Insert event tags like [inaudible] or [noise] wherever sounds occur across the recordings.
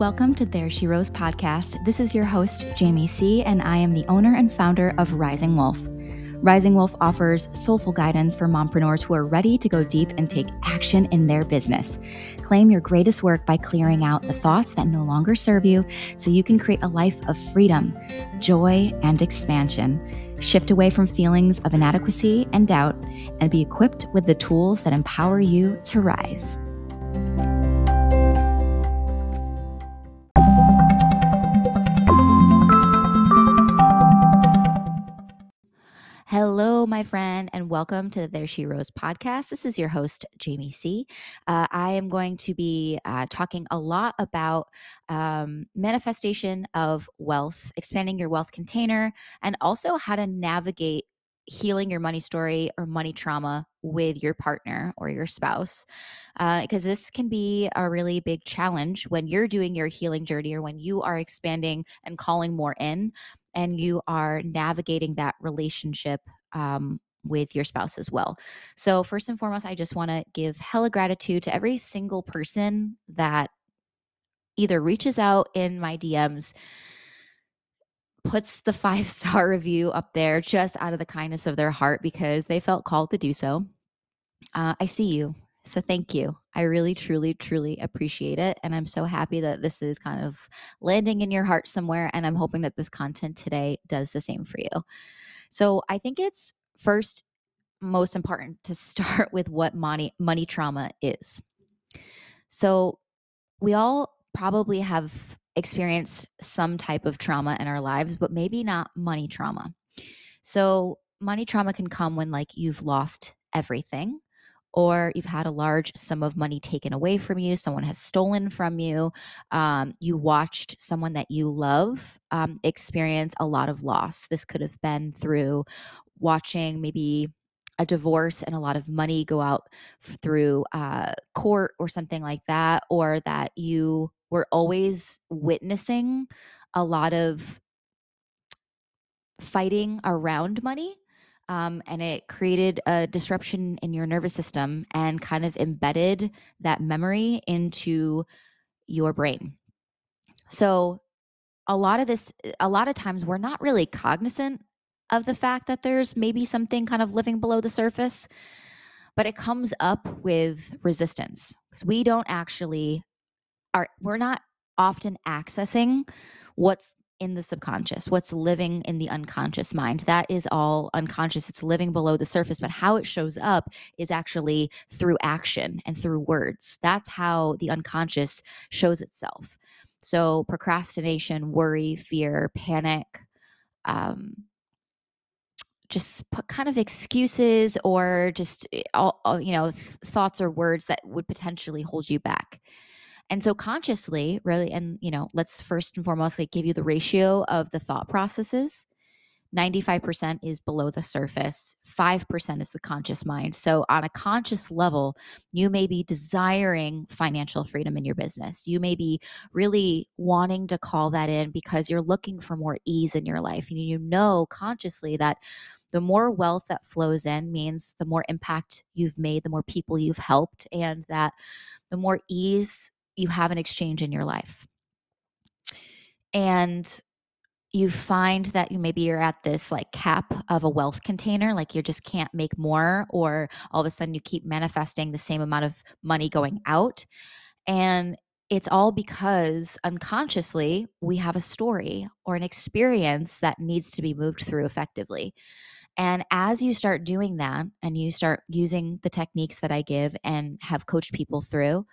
Welcome to There She Rose podcast. This is your host, Jamie C., and I am the owner and founder of Rising Wolf. Rising Wolf offers soulful guidance for mompreneurs who are ready to go deep and take action in their business. Claim your greatest work by clearing out the thoughts that no longer serve you so you can create a life of freedom, joy, and expansion. Shift away from feelings of inadequacy and doubt and be equipped with the tools that empower you to rise. My friend, and welcome to the There She Rose podcast. This is your host, Jamie C. Uh, I am going to be uh, talking a lot about um, manifestation of wealth, expanding your wealth container, and also how to navigate healing your money story or money trauma with your partner or your spouse because uh, this can be a really big challenge when you're doing your healing journey or when you are expanding and calling more in and you are navigating that relationship um, with your spouse as well. So, first and foremost, I just want to give hella gratitude to every single person that either reaches out in my DMs, puts the [laughs] five star review up there just out of the kindness of their heart because they felt called to do so. Uh, I see you. So thank you. I really, truly, truly appreciate it. And I'm so happy that this is kind of landing in your heart somewhere. And I'm hoping that this content today does the same for you. So I think it's first most important to [laughs] start with what money money trauma is. So we all probably have experienced some type of trauma in our lives, but maybe not money trauma. So money trauma can come when like you've lost everything or you've had a large sum of money taken away from you, someone has stolen from you, um, you watched someone that you love um, experience a lot of loss. This could have been through watching maybe a divorce and a lot of money go out through uh, court or something like that, or that you were always witnessing a lot of fighting around money um, and it created a disruption in your nervous system and kind of embedded that memory into your brain. So, a lot of this, a lot of times, we're not really cognizant of the fact that there's maybe something kind of living below the surface, but it comes up with resistance because we don't actually are, we're not often accessing what's in the subconscious, what's living in the unconscious mind. That is all unconscious. It's living below the surface, but how it shows up is actually through action and through words. That's how the unconscious shows itself. So, procrastination, worry, fear, panic, um, just put kind of excuses or just eh, all, all you know th- thoughts or words that would potentially hold you back and so consciously, really, and you know, let's first and foremost like give you the ratio of the thought processes. 95% is below the surface, 5% is the conscious mind. So, on a conscious level, you may be desiring financial freedom in your business. You may be really wanting to call that in because you're looking for more ease in your life. And you know consciously that the more wealth that flows in means the more impact you've made, the more people you've helped, and that the more ease you have an exchange in your life. And you find that you maybe you're at this like cap of a wealth container, like you just can't make more, or all of a sudden you keep manifesting the same amount of money going out. And it's all because unconsciously we have a story or an experience that needs to be moved through effectively. And as you start doing that and you start using the techniques that I give and have coached people through,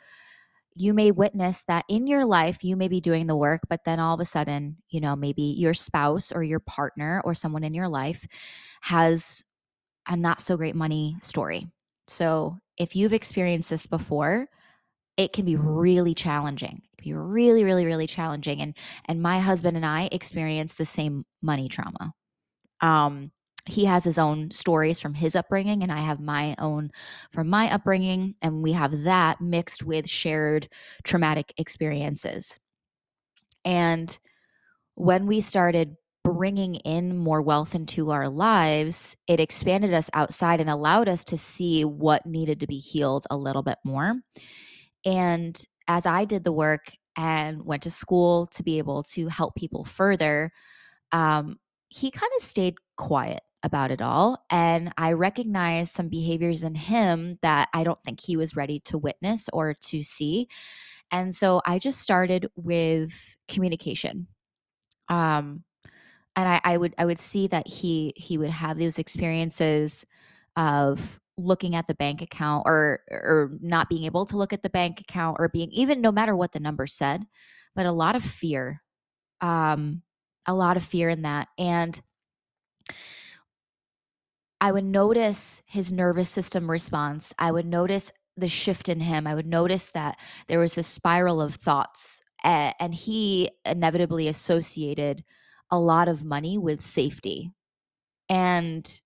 you may witness that in your life you may be doing the work but then all of a sudden you know maybe your spouse or your partner or someone in your life has a not so great money story. So if you've experienced this before it can be really challenging. It can be really really really challenging and and my husband and i experienced the same money trauma. Um he has his own stories from his upbringing and i have my own from my upbringing and we have that mixed with shared traumatic experiences. And when we started bringing in more wealth into our lives it expanded us outside and allowed us to see what needed to be healed a little bit more. And as i did the work and went to school to be able to help people further, um, he kind of stayed quiet about it all. And I recognized some behaviors in him that I don't think he was ready to witness or to see. And so I just started with communication. Um, and I, I would I would see that he he would have those experiences of looking at the bank account or or not being able to look at the bank account or being even no matter what the number said, but a lot of fear. Um, a lot of fear in that. And I would notice his nervous system response. I would notice the shift in him. I would notice that there was this spiral of thoughts, and he inevitably associated a lot of money with safety. And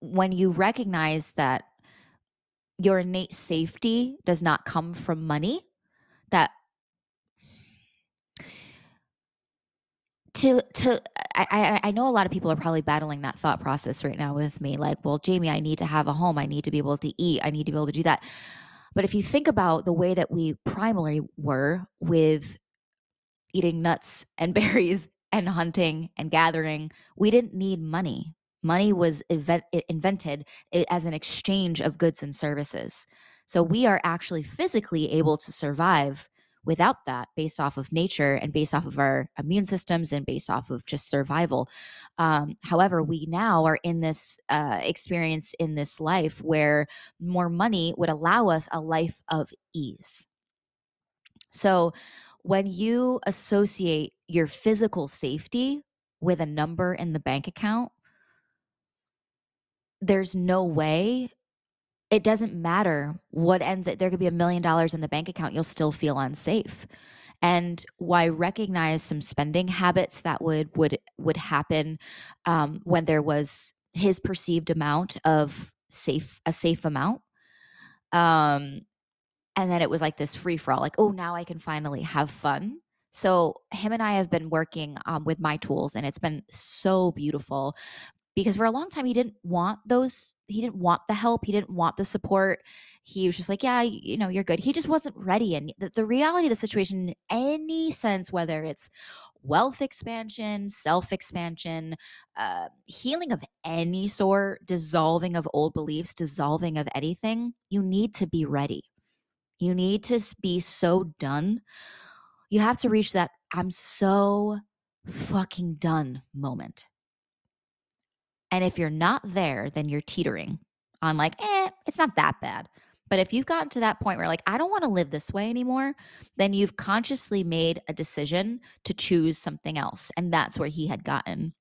when you recognize that your innate safety does not come from money, that to to I, I know a lot of people are probably battling that thought process right now with me like well jamie i need to have a home. I need to be able to eat. I need to be able to do that. But if you think about the way that we primarily were with eating nuts [laughs] and berries and hunting and gathering we didn't need money. Money was event, invented as an exchange of goods and services. So we are actually physically able to survive without that based off of nature and based off of our immune systems and based off of just survival. Um, however we now are in this uh, experience in this life where more money would allow us a life of ease. So when you associate your physical safety with a number in the bank account there's no way it doesn't matter what ends it there could be a million dollars in the bank account you'll still feel unsafe. And why recognize some spending habits that would would would happen um, when there was his perceived amount of safe a safe amount um and then it was like this free for all like oh now i can finally have fun. So him and i have been working um, with my tools and it's been so beautiful because for a long time he didn't want those he didn't want the help he didn't want the support. He was just like yeah you know you're good. He just wasn't ready and the, the reality of the situation in any sense whether it's wealth expansion self expansion uh, healing of any sort dissolving of old beliefs dissolving of anything you need to be ready. You need to be so done. You have to reach that i'm so fucking done moment and if you're not there, then you're teetering on like, eh, it's not that bad. But if you've gotten to that point where like, I don't want to live this way anymore, then you've consciously made a decision to choose something else. And that's where he had gotten.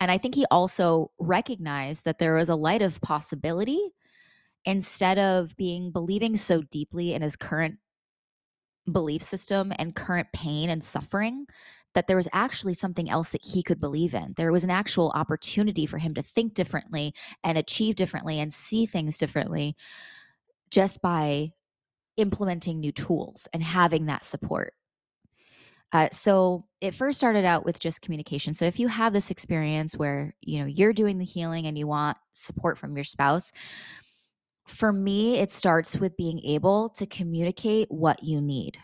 And I think he also recognized that there was a light of possibility instead of being believing so deeply in his current belief system and current pain and suffering that there was actually something else that he could believe in. There was an actual opportunity for him to think differently and achieve differently and see things differently just by implementing new tools and having that support. Uh, so it first started out with just communication. So if you have this experience where you know you're doing the healing and you want support from your spouse, for me it starts with being able to communicate what you need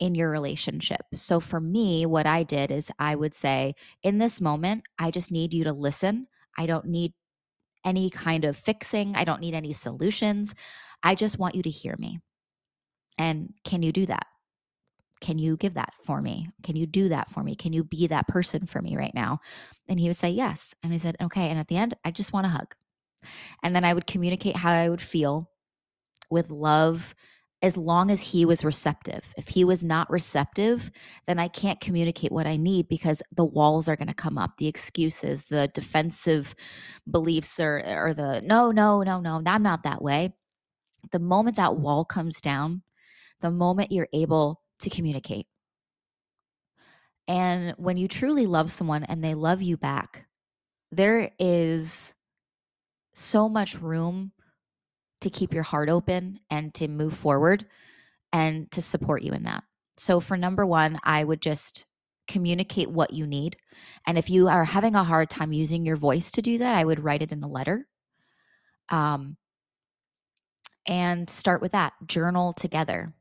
in your relationship. So for me, what I did is I would say, in this moment, I just need you to listen. I don't need any kind of fixing, I don't need any solutions. I just want you to hear me. And can you do that? Can you give that for me? Can you do that for me? Can you be that person for me right now? And he would say, Yes. And I said, Okay. And at the end, I just want a hug. And then I would communicate how I would feel with love as long as he was receptive. If he was not receptive, then I can't communicate what I need because the walls are going to come up, the excuses, the defensive beliefs, or, or the no, no, no, no, I'm not that way. The moment that wall comes down, the moment you're able to communicate. And when you truly love someone and they love you back, there is so much room to keep your heart open and to move forward and to support you in that. So, for number one, I would just communicate what you need. And if you are having a hard time using your voice to do that, I would write it in a letter. Um, and start with that. Journal together.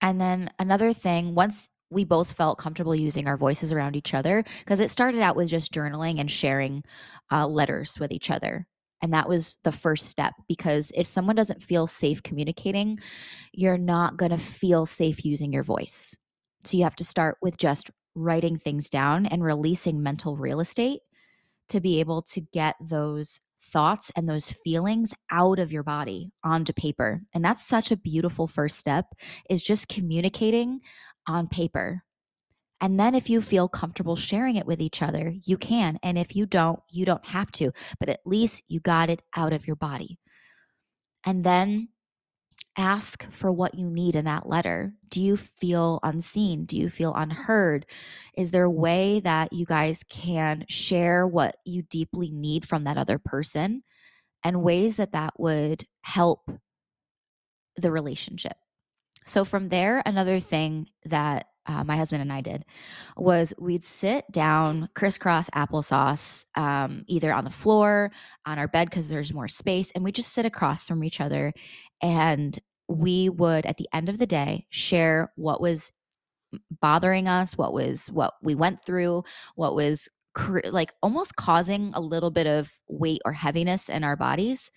And then another thing, once we both felt comfortable using our voices around each other, because it started out with just journaling and sharing uh, letters with each other. And that was the first step because if someone doesn't feel safe communicating, you're not going to feel safe using your voice. So you have to start with just writing things down and releasing mental real estate to be able to get those thoughts and those feelings out of your body onto paper. And that's such a beautiful first step is just communicating on paper. And then if you feel comfortable sharing it with each other, you can. And if you don't, you don't have to, but at least you got it out of your body. And then ask for what you need in that letter. Do you feel unseen? Do you feel unheard? Is there a way that you guys can share what you deeply need from that other person and ways that that would help the relationship? So, from there, another thing that uh, my husband and I did was we'd sit down, crisscross applesauce, um, either on the floor, on our bed, because there's more space, and we just sit across from each other. And we would, at the end of the day, share what was bothering us, what was what we went through, what was cr- like almost causing a little bit of weight or heaviness in our bodies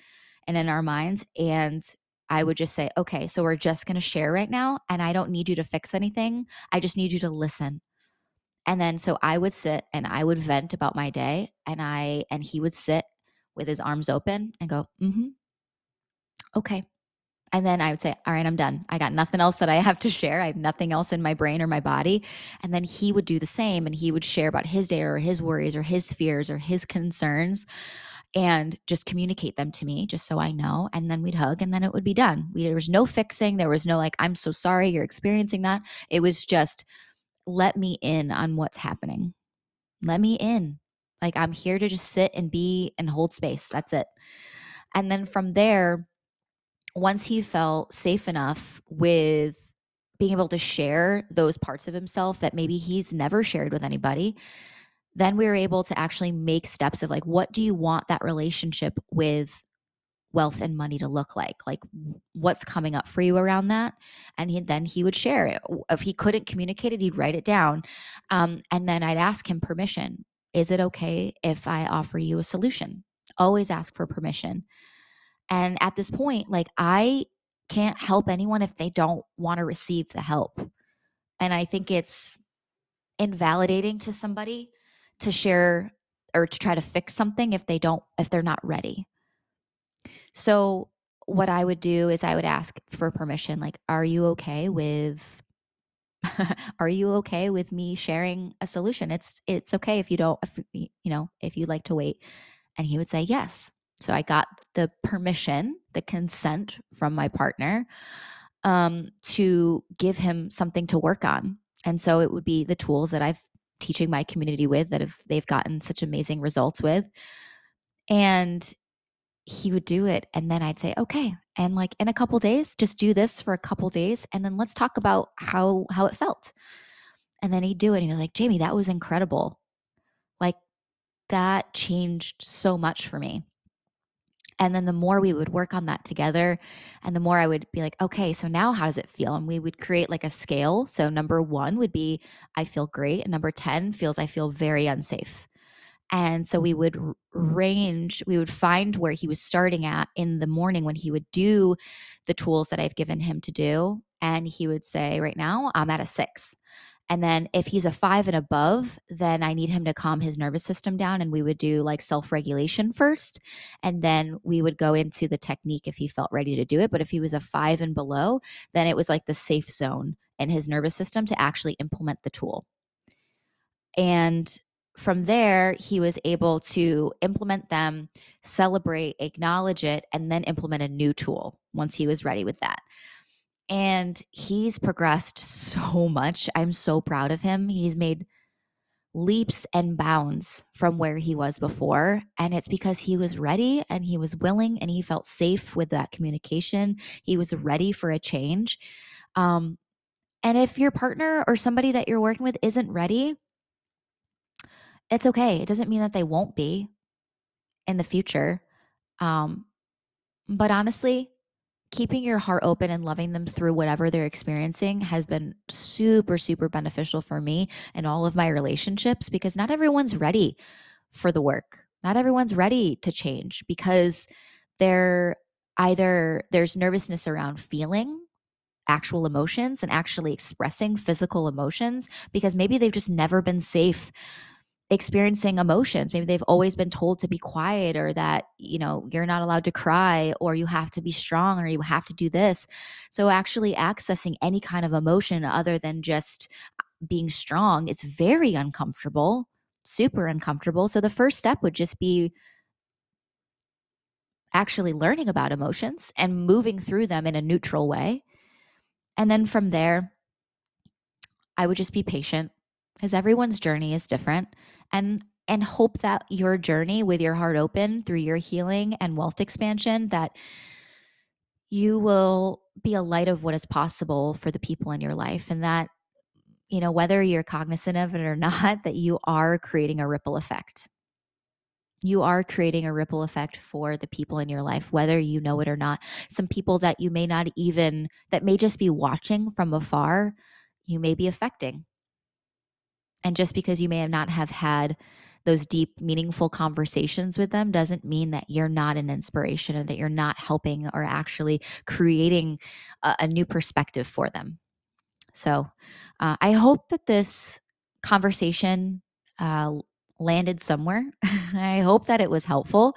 and in our minds. And I would just say, okay, so we're just going to share right now. And I don't need you to fix anything. I just need you to listen. And then so I would sit and I would vent about my day. And I, and he would sit with his arms open and go, mm hmm. Okay. And then I would say, All right, I'm done. I got nothing else that I have to share. I have nothing else in my brain or my body. And then he would do the same and he would share about his day or his worries or his fears or his concerns and just communicate them to me just so I know. And then we'd hug and then it would be done. We, there was no fixing. There was no like, I'm so sorry you're experiencing that. It was just, let me in on what's happening. Let me in. Like, I'm here to just sit and be and hold space. That's it. And then from there, once he felt safe enough with being able to share those parts of himself that maybe he's never shared with anybody, then we were able to actually make steps of like, what do you want that relationship with wealth and money to look like? Like, what's coming up for you around that? And he, then he would share it. If he couldn't communicate it, he'd write it down. Um, and then I'd ask him permission. Is it okay if I offer you a solution? Always ask for permission. And at this point, like, I can't help anyone if they don't want to receive the help. And I think it's invalidating to somebody to share or to try to fix something if they don't if they're not ready. So what I would do is I would ask for permission like are you okay with [laughs] are you okay with me sharing a solution? It's it's okay if you don't if you know, if you'd like to wait. And he would say yes. So I got the permission, the consent from my partner um, to give him something to work on. And so it would be the tools that I've teaching my community with that have they've gotten such amazing results with. And he would do it and then I'd say, "Okay." And like in a couple days, just do this for a couple days and then let's talk about how how it felt. And then he'd do it and he'd be like, "Jamie, that was incredible." Like that changed so much for me. And then the more we would work on that together, and the more I would be like, okay, so now how does it feel? And we would create like a scale. So number one would be, I feel great. And number 10 feels, I feel very unsafe. And so we would range, we would find where he was starting at in the morning when he would do the tools that I've given him to do. And he would say, right now, I'm at a six. And then if he's a five and above, then I need him to calm his nervous system down. And we would do like self regulation first. And then we would go into the technique if he felt ready to do it. But if he was a five and below, then it was like the safe zone in his nervous system to actually implement the tool. And from there, he was able to implement them, celebrate, acknowledge it, and then implement a new tool once he was ready with that and he's progressed so much. I'm so proud of him. He's made leaps and bounds from where he was before. And it's because he was ready and he was willing and he felt safe with that communication. He was ready for a change. Um, and if your partner or somebody that you're working with isn't ready, it's okay. It doesn't mean that they won't be in the future. Um, but honestly, keeping your heart open and loving them through whatever they're experiencing has been super, super beneficial for me and all of my relationships because not everyone's ready for the work. Not everyone's ready to change because they're either there's nervousness around feeling actual emotions and actually expressing physical emotions because maybe they've just never been safe experiencing emotions. Maybe they've always been told to be quiet or that, you know, you're not allowed to cry or you have to be strong or you have to do this. So actually accessing any kind of emotion other than just uh, being strong is very uncomfortable, super uncomfortable. So the first step would just be actually learning about emotions and moving through them in a neutral way. And then from there, I would just be patient because everyone's journey is different and and hope that your journey with your heart open through your healing and wealth expansion that you will be a light of what is possible for the people in your life and that you know whether you're cognizant of it or [laughs] not that you are creating a ripple effect. You are creating a ripple effect for the people in your life whether you know it or not. Some people that you may not even that may just be watching from afar you may be affecting and just because you may have not have had those deep meaningful conversations with them doesn't mean that you're not an inspiration and that you're not helping or actually creating a, a new perspective for them. So uh, i hope that this conversation uh, landed somewhere. [laughs] I hope that it was helpful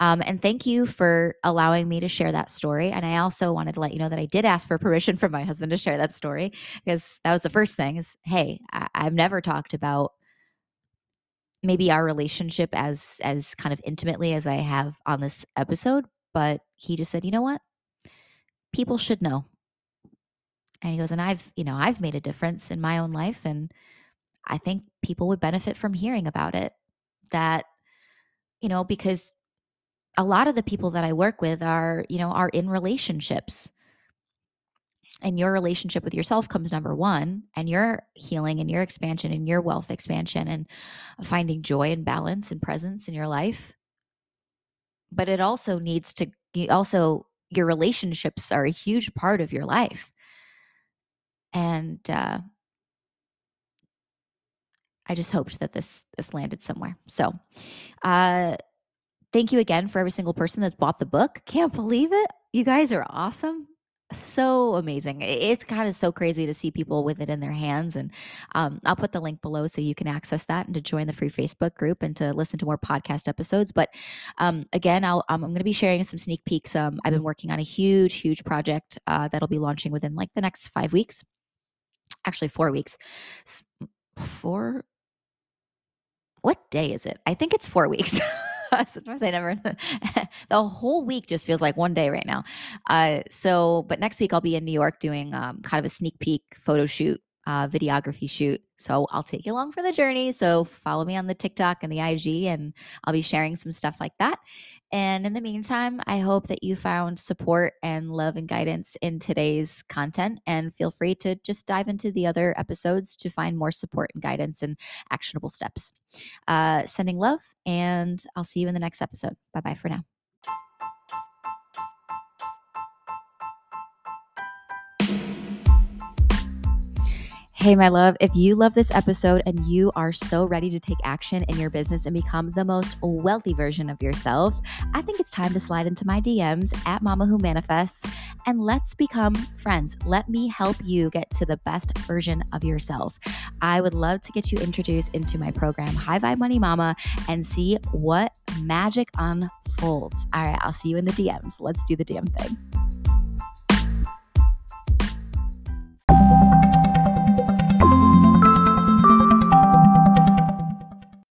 um, and thank you for allowing me to share that story. And I also wanted to let you know that I did ask for permission from my husband to share that story because that was the first thing is, hey, I- I've never talked about maybe our relationship as as kind of intimately as I have on this episode, but he just said, "You know what? People should know." And he goes, "And I've, you know, I've made a difference in my own life and I think people would benefit from hearing about it." That you know, because a lot of the people that I work with are, you know, are in relationships. And your relationship with yourself comes number one, and your healing and your expansion and your wealth expansion and finding joy and balance and presence in your life. But it also needs to, also, your relationships are a huge part of your life. And uh, I just hoped that this this landed somewhere. So, uh, Thank you again for every single person that's bought the book. Can't believe it. You guys are awesome. So amazing. It's kind of so crazy to see people with it in their hands. And um, I'll put the link below so you can access that and to join the free Facebook group and to listen to more podcast episodes. But um, again, i am um, going to be sharing some sneak peeks. Um, I've been working on a huge, huge project uh, that'll be launching within like the next five weeks. Actually, four weeks. Four. What day is it? I think it's four weeks. [laughs] [laughs] Sometimes I never, [laughs] the whole week just feels like one day right now. Uh, so, but next week I'll be in New York doing um, kind of a sneak peek photo shoot, uh, videography shoot. So I'll take you along for the journey. So follow me on the TikTok and the IG, and I'll be sharing some stuff like that. And in the meantime, I hope that you found support and love and guidance in today's content. And feel free to just dive into the other episodes to find more support and guidance and actionable steps. Uh, sending love, and I'll see you in the next episode. Bye bye for now. Hey, my love, if you love this episode and you are so ready to take action in your business and become the most wealthy version of yourself, I think it's time to slide into my DMs at Mama Who Manifests and let's become friends. Let me help you get to the best version of yourself. I would love to get you introduced into my program, High Vibe Money Mama, and see what magic unfolds. All right, I'll see you in the DMs. Let's do the damn thing.